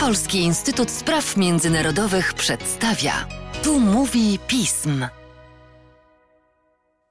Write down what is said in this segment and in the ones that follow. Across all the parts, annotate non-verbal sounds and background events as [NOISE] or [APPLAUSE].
Polski Instytut Spraw Międzynarodowych przedstawia. Tu mówi pism.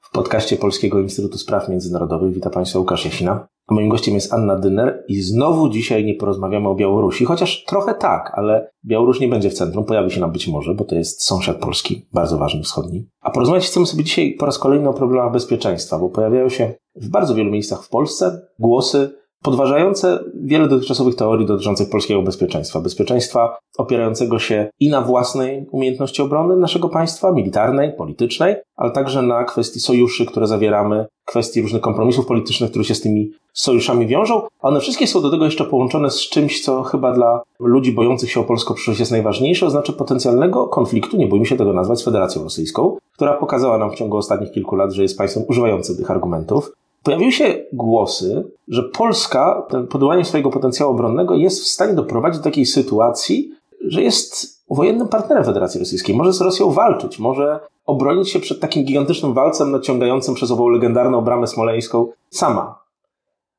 W podcaście Polskiego Instytutu Spraw Międzynarodowych witam Państwa Łukasz Jasina. A moim gościem jest Anna Dyner i znowu dzisiaj nie porozmawiamy o Białorusi, chociaż trochę tak, ale Białoruś nie będzie w centrum, pojawi się nam być może, bo to jest sąsiad Polski, bardzo ważny wschodni. A porozmawiać chcemy sobie dzisiaj po raz kolejny o problemach bezpieczeństwa, bo pojawiają się w bardzo wielu miejscach w Polsce głosy podważające wiele dotychczasowych teorii dotyczących polskiego bezpieczeństwa. Bezpieczeństwa opierającego się i na własnej umiejętności obrony naszego państwa, militarnej, politycznej, ale także na kwestii sojuszy, które zawieramy, kwestii różnych kompromisów politycznych, które się z tymi sojuszami wiążą. One wszystkie są do tego jeszcze połączone z czymś, co chyba dla ludzi bojących się o polską przyszłość jest najważniejsze, to znaczy potencjalnego konfliktu, nie bójmy się tego nazwać, z Federacją Rosyjską, która pokazała nam w ciągu ostatnich kilku lat, że jest państwem używającym tych argumentów. Pojawiły się głosy, że Polska, podłanie swojego potencjału obronnego, jest w stanie doprowadzić do takiej sytuacji, że jest wojennym partnerem Federacji Rosyjskiej. Może z Rosją walczyć, może obronić się przed takim gigantycznym walcem nadciągającym przez ową legendarną bramę smoleńską sama.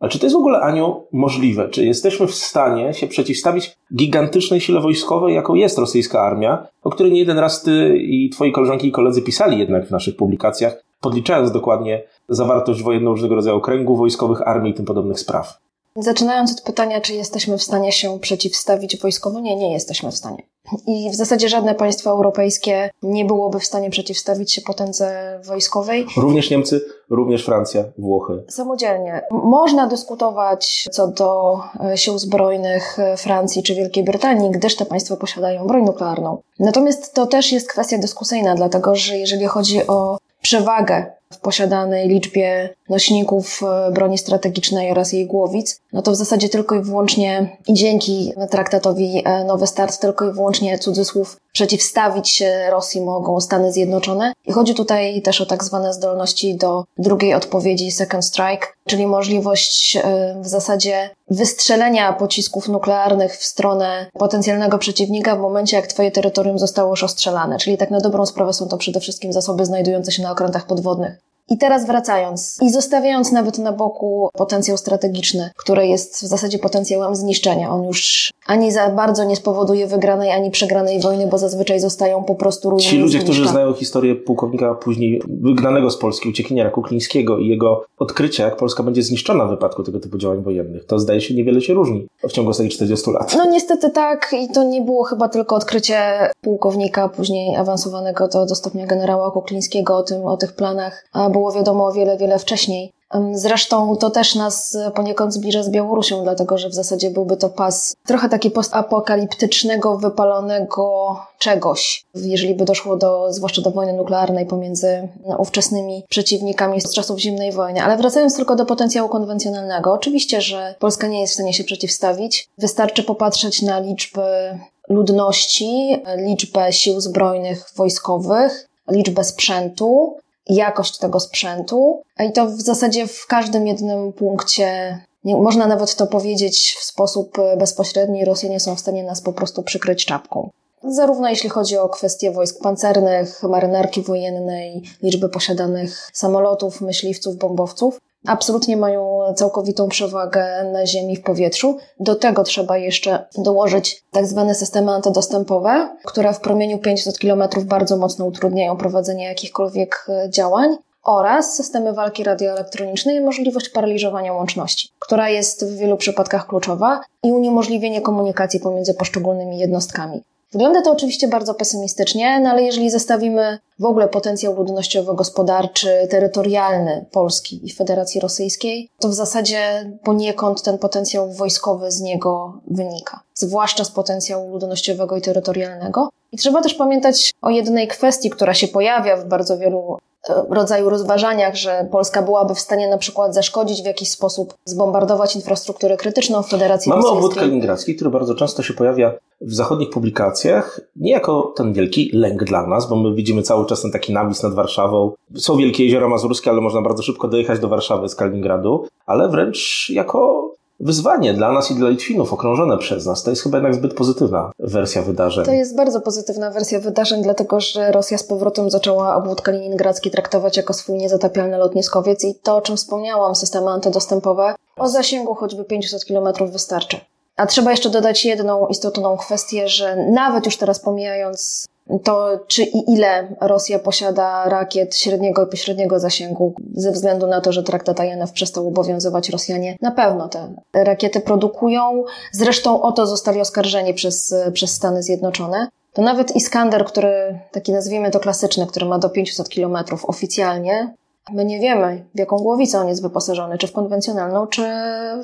Ale czy to jest w ogóle, Aniu, możliwe? Czy jesteśmy w stanie się przeciwstawić gigantycznej sile wojskowej, jaką jest rosyjska armia, o której nie jeden raz ty i twoi koleżanki i koledzy pisali jednak w naszych publikacjach, podliczając dokładnie zawartość wojenną różnego rodzaju okręgów wojskowych, armii i tym podobnych spraw. Zaczynając od pytania, czy jesteśmy w stanie się przeciwstawić wojskowo, nie, nie jesteśmy w stanie. I w zasadzie żadne państwo europejskie nie byłoby w stanie przeciwstawić się potędze wojskowej. Również Niemcy, również Francja, Włochy. Samodzielnie. Można dyskutować co do e, sił zbrojnych Francji czy Wielkiej Brytanii, gdyż te państwa posiadają broń nuklearną. Natomiast to też jest kwestia dyskusyjna, dlatego że jeżeli chodzi o przewagę w posiadanej liczbie nośników e, broni strategicznej oraz jej głowic, no to w zasadzie tylko i wyłącznie i dzięki traktatowi e, Nowy Start, tylko i wyłącznie cudzysłów przeciwstawić się Rosji mogą Stany Zjednoczone. I chodzi tutaj też o tak zwane zdolności do drugiej odpowiedzi Second Strike, czyli możliwość e, w zasadzie wystrzelenia pocisków nuklearnych w stronę potencjalnego przeciwnika w momencie, jak twoje terytorium zostało już ostrzelane. Czyli tak na dobrą sprawę są to przede wszystkim zasoby znajdujące się na okrętach podwodnych. I teraz wracając i zostawiając nawet na boku potencjał strategiczny, który jest w zasadzie potencjałem zniszczenia. On już ani za bardzo nie spowoduje wygranej, ani przegranej wojny, bo zazwyczaj zostają po prostu ruiny. Ci ludzie, którzy znają historię pułkownika później wygnanego z Polski, uciekiniera Kuklińskiego i jego odkrycia, jak Polska będzie zniszczona w wypadku tego typu działań wojennych, to zdaje się niewiele się różni w ciągu ostatnich 40 lat. No niestety tak i to nie było chyba tylko odkrycie pułkownika, później awansowanego do, do stopnia generała Kuklińskiego o tym, o tych planach, a było wiadomo o wiele, wiele wcześniej. Zresztą to też nas poniekąd zbliża z Białorusią, dlatego że w zasadzie byłby to pas trochę taki postapokaliptycznego, wypalonego czegoś, jeżeli by doszło do, zwłaszcza do wojny nuklearnej pomiędzy ówczesnymi przeciwnikami z czasów zimnej wojny. Ale wracając tylko do potencjału konwencjonalnego, oczywiście, że Polska nie jest w stanie się przeciwstawić. Wystarczy popatrzeć na liczby ludności, liczbę sił zbrojnych wojskowych, liczbę sprzętu, jakość tego sprzętu. I to w zasadzie w każdym jednym punkcie, nie, można nawet to powiedzieć w sposób bezpośredni, Rosjanie są w stanie nas po prostu przykryć czapką. Zarówno jeśli chodzi o kwestie wojsk pancernych, marynarki wojennej, liczby posiadanych samolotów, myśliwców, bombowców, absolutnie mają całkowitą przewagę na ziemi w powietrzu. Do tego trzeba jeszcze dołożyć tak zwane systemy antydostępowe, które w promieniu 500 km bardzo mocno utrudniają prowadzenie jakichkolwiek e, działań oraz systemy walki radioelektronicznej i możliwość paraliżowania łączności, która jest w wielu przypadkach kluczowa i uniemożliwienie komunikacji pomiędzy poszczególnymi jednostkami. Wygląda to oczywiście bardzo pesymistycznie, no ale jeżeli zestawimy w ogóle potencjał ludnościowo-gospodarczy, terytorialny Polski i Federacji Rosyjskiej, to w zasadzie poniekąd ten potencjał wojskowy z niego wynika, zwłaszcza z potencjału ludnościowego i terytorialnego. I trzeba też pamiętać o jednej kwestii, która się pojawia w bardzo wielu E, rodzaju rozważaniach, że Polska byłaby w stanie na przykład zaszkodzić w jakiś sposób, zbombardować infrastrukturę krytyczną w Federacji Mamy Rosyjskiej. Mamy obwód kaliningradzki, który bardzo często się pojawia w zachodnich publikacjach, nie jako ten wielki lęk dla nas, bo my widzimy cały czas ten taki nawis nad Warszawą. Są wielkie jeziora mazurskie, ale można bardzo szybko dojechać do Warszawy z Kaliningradu, ale wręcz jako wyzwanie dla nas i dla Litwinów okrążone przez nas. To jest chyba jednak zbyt pozytywna wersja wydarzeń. To jest bardzo pozytywna wersja wydarzeń, dlatego że Rosja z powrotem zaczęła obwód kaliningradzki traktować jako swój niezatapialny lotniskowiec i to, o czym wspomniałam, systemy antydostępowe, o zasięgu choćby 500 km wystarczy. A trzeba jeszcze dodać jedną istotną kwestię, że nawet już teraz pomijając to, czy i ile Rosja posiada rakiet średniego i pośredniego zasięgu, ze względu na to, że traktat INF przestał obowiązywać Rosjanie, na pewno te rakiety produkują. Zresztą o to zostali oskarżeni przez, przez Stany Zjednoczone. To nawet Iskander, który, taki nazwijmy to klasyczny, który ma do 500 kilometrów oficjalnie, my nie wiemy, w jaką głowicę on jest wyposażony, czy w konwencjonalną, czy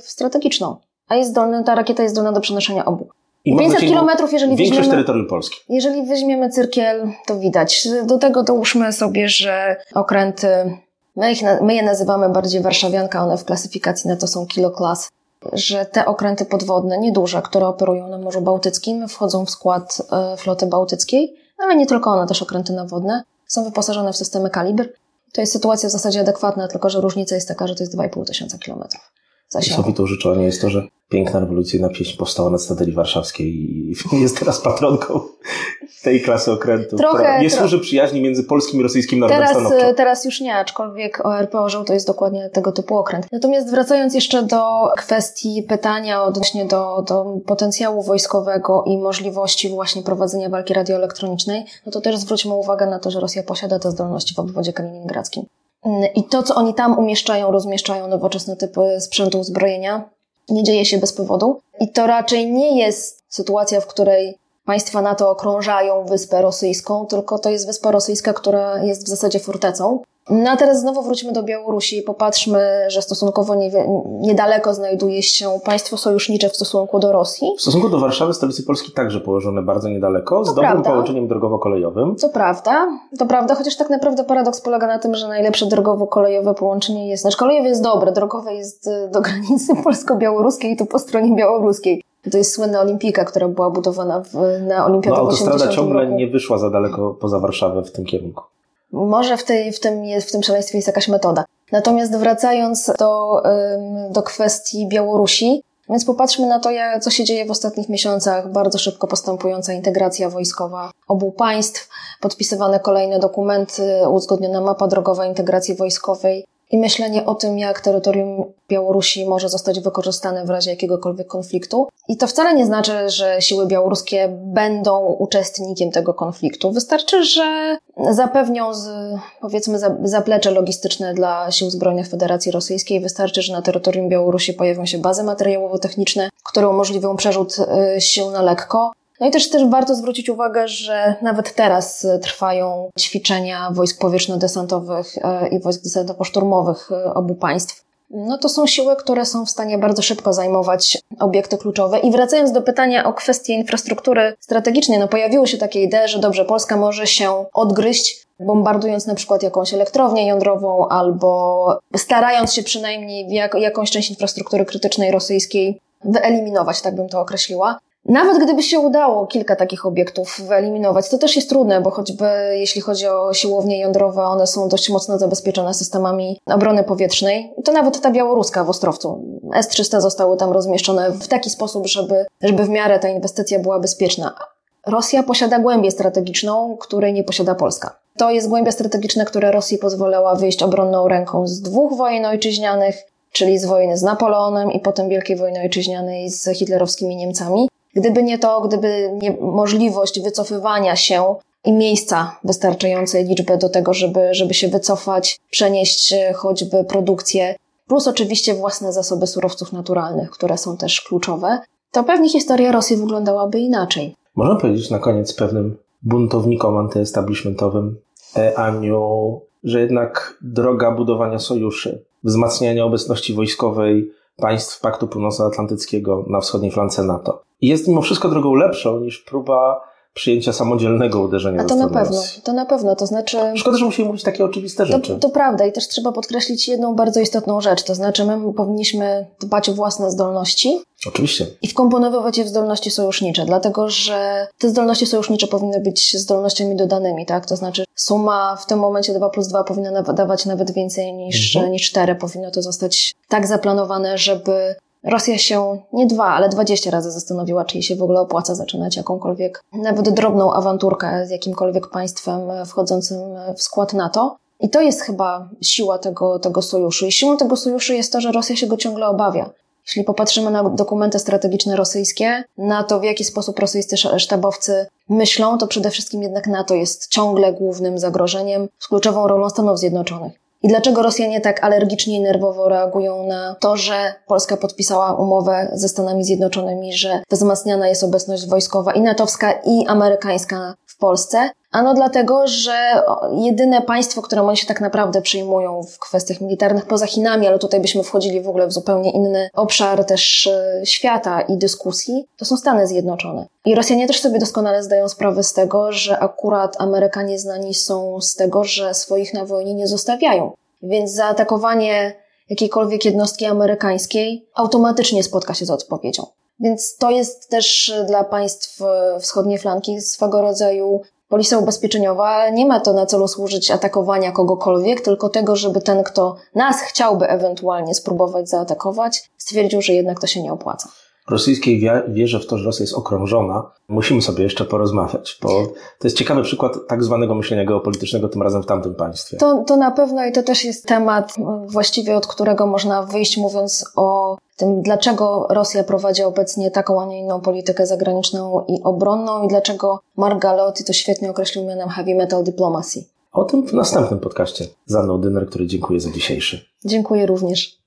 w strategiczną. A jest zdolny, ta rakieta jest zdolna do przenoszenia obu. I 500 kilometrów, jeżeli Większość weźmiemy, terytorium Polski. jeżeli weźmiemy cyrkiel, to widać. Do tego dołóżmy sobie, że okręty, my, ich, my je nazywamy bardziej warszawianka, one w klasyfikacji na to są kiloklas, że te okręty podwodne, nieduże, które operują na Morzu Bałtyckim, wchodzą w skład e, floty bałtyckiej, ale nie tylko one, też okręty nawodne, są wyposażone w systemy kalibr. To jest sytuacja w zasadzie adekwatna, tylko że różnica jest taka, że to jest 2,5 tysiąca kilometrów. Zasięgu. Sowitą życzenie jest to, że piękna rewolucyjna pieśń powstała na Cytadeli Warszawskiej i jest teraz patronką tej klasy okrętów, Trochę- która nie służy przyjaźni między polskim i rosyjskim narodem Teraz, stanowczo. e, teraz już nie, aczkolwiek ORP Orzeł to jest dokładnie tego typu okręt. Natomiast wracając jeszcze do kwestii pytania odnośnie do, do potencjału wojskowego i możliwości właśnie prowadzenia walki radioelektronicznej, no to też zwróćmy uwagę na to, że Rosja posiada te zdolności w obwodzie kaliningradzkim. I to, co oni tam umieszczają, rozmieszczają nowoczesne typy sprzętu uzbrojenia, nie dzieje się bez powodu. I to raczej nie jest sytuacja, w której państwa NATO okrążają wyspę rosyjską, tylko to jest wyspa rosyjska, która jest w zasadzie fortecą. No a teraz znowu wróćmy do Białorusi i popatrzmy, że stosunkowo niedaleko znajduje się państwo sojusznicze w stosunku do Rosji. W stosunku do Warszawy, stolicy Polski, także położone bardzo niedaleko, z To dobrym prawda. połączeniem drogowo-kolejowym. Co prawda, to prawda, chociaż tak naprawdę paradoks polega na tym, że najlepsze drogowo-kolejowe połączenie jest, znaczy kolejowe jest dobre, drogowe jest y, do granicy [LAUGHS] polsko-białoruskiej i tu po stronie białoruskiej. To jest słynna olimpijka, która była budowana w, na No, olimpiadę w autostrada 80 ciągle roku. nie wyszła za daleko poza Warszawę w tym kierunku. Może w, tej, w, tym, jest- w tym szaleństwie jest jakaś metoda. Natomiast wracając do, do kwestii Białorusi, więc popatrzmy na to, co się dzieje w ostatnich miesiącach. Bardzo szybko postępująca integracja wojskowa obu państw, podpisywane kolejne dokumenty, uzgodniona mapa drogowa integracji wojskowej i myślenie o tym, jak terytorium Białorusi może zostać wykorzystane w razie jakiegokolwiek konfliktu. I to wcale nie znaczy, że siły białoruskie będą uczestnikiem tego konfliktu. Wystarczy, że zapewnią z, powiedzmy za- zaplecze logistyczne dla sił zbrojnych Federacji Rosyjskiej. Wystarczy, że na terytorium Białorusi pojawią się bazy materiałowo-techniczne, które umożliwią przerzut y, sił na lekko. No i też, też warto zwrócić uwagę, że nawet teraz y, trwają ćwiczenia wojsk powietrzno-desantowych y, i wojsk desantowo-szturmowych y, obu państw. No to są siły, które są w stanie bardzo szybko zajmować obiekty kluczowe. I wracając do pytania o kwestię infrastruktury strategicznej, no pojawiły się takie idee, że dobrze, Polska może się odgryźć, bombardując na przykład jakąś elektrownię jądrową albo starając się przynajmniej jak, jakąś część infrastruktury krytycznej rosyjskiej wyeliminować, tak bym to określiła. Nawet gdyby się udało kilka takich obiektów wyeliminować, to też jest trudne, bo choćby jeśli chodzi o siłownie jądrowe, one są dość mocno zabezpieczone systemami obrony powietrznej. To nawet ta białoruska w Ostrowcu. S-300 zostały tam rozmieszczone w taki sposób, żeby, żeby w miarę ta inwestycja była bezpieczna. Rosja posiada głębię strategiczną, której nie posiada Polska. To jest głębia strategiczna, która Rosji pozwalała wyjść obronną ręką z dwóch wojen ojczyźnianych, czyli z wojny z Napoleonem i potem Wielkiej Wojny Ojczyźnianej z hitlerowskimi Niemcami. Gdyby nie to, gdyby nie możliwość wycofywania się i miejsca wystarczającej liczby do tego, żeby, żeby się wycofać, przenieść e, choćby produkcję, plus oczywiście własne zasoby surowców naturalnych, które są też kluczowe, to pewnie historia Rosji wyglądałaby inaczej. Można powiedzieć na koniec pewnym buntownikom antyestablishmentowym, e, Aniu, że jednak droga budowania sojuszy, wzmacniania obecności wojskowej państw Paktu Północnoatlantyckiego na wschodniej flance NATO jest mimo wszystko drogą lepszą niż próba przyjęcia samodzielnego uderzenia A to na pewno, to na pewno, to znaczy... Szkoda, że musimy mówić takie oczywiste To, rzeczy. to prawda i też trzeba podkreślić jedną bardzo istotną rzecz, to znaczy my powinniśmy dbać o własne zdolności Oczywiście. i wkomponowywać je w zdolności sojusznicze, dlatego że te zdolności sojusznicze powinny być zdolnościami dodanymi, tak? To znaczy suma w tym momencie 2 plus 2 powinna dawać nawet więcej niż, Mhm. niż 4. Powinno to zostać tak zaplanowane, żeby Rosja się nie dwa, ale 20 razy zastanowiła, czy jej się w ogóle opłaca zaczynać jakąkolwiek, nawet drobną awanturkę z jakimkolwiek państwem wchodzącym w skład NATO. I to jest chyba siła tego, tego sojuszu. I siłą tego sojuszu jest to, że Rosja się go ciągle obawia. Jeśli popatrzymy na dokumenty strategiczne rosyjskie, na to w jaki sposób rosyjscy sztabowcy myślą, to przede wszystkim jednak NATO jest ciągle głównym zagrożeniem z kluczową rolą Stanów Zjednoczonych. I dlaczego Rosjanie tak alergicznie i nerwowo reagują na to, że Polska podpisała umowę ze Stanami Zjednoczonymi, że wzmacniana jest obecność wojskowa i natowska, i amerykańska w Polsce? Ano dlatego, że jedyne państwo, którym oni się tak naprawdę przyjmują w kwestiach militarnych, poza Chinami, ale tutaj byśmy wchodzili w ogóle w zupełnie inny obszar też e, świata i dyskusji, to są Stany Zjednoczone. I Rosjanie też sobie doskonale zdają sprawę z tego, że akurat Amerykanie znani są z tego, że swoich na wojnie nie zostawiają. Więc zaatakowanie jakiejkolwiek jednostki amerykańskiej automatycznie spotka się z odpowiedzią. Więc to jest też dla państw wschodniej flanki swego rodzaju polisa ubezpieczeniowa. Nie ma to na celu służyć atakowania kogokolwiek, tylko tego, żeby ten, kto nas chciałby ewentualnie spróbować zaatakować, stwierdził, że jednak to się nie opłaca rosyjskiej wierze w to, że Rosja jest okrążona, musimy sobie jeszcze porozmawiać, bo to jest ciekawy przykład tak zwanego myślenia geopolitycznego, tym razem w tamtym państwie. To, to na pewno i to też jest temat właściwie, od którego można wyjść, mówiąc o tym, dlaczego Rosja prowadzi obecnie taką, a nie inną politykę zagraniczną i obronną i dlaczego Mark Galotti to świetnie określił mianem heavy metal diplomacy. O tym w następnym podcaście z Anną Dyner, który dziękuję za dzisiejszy. Dziękuję również.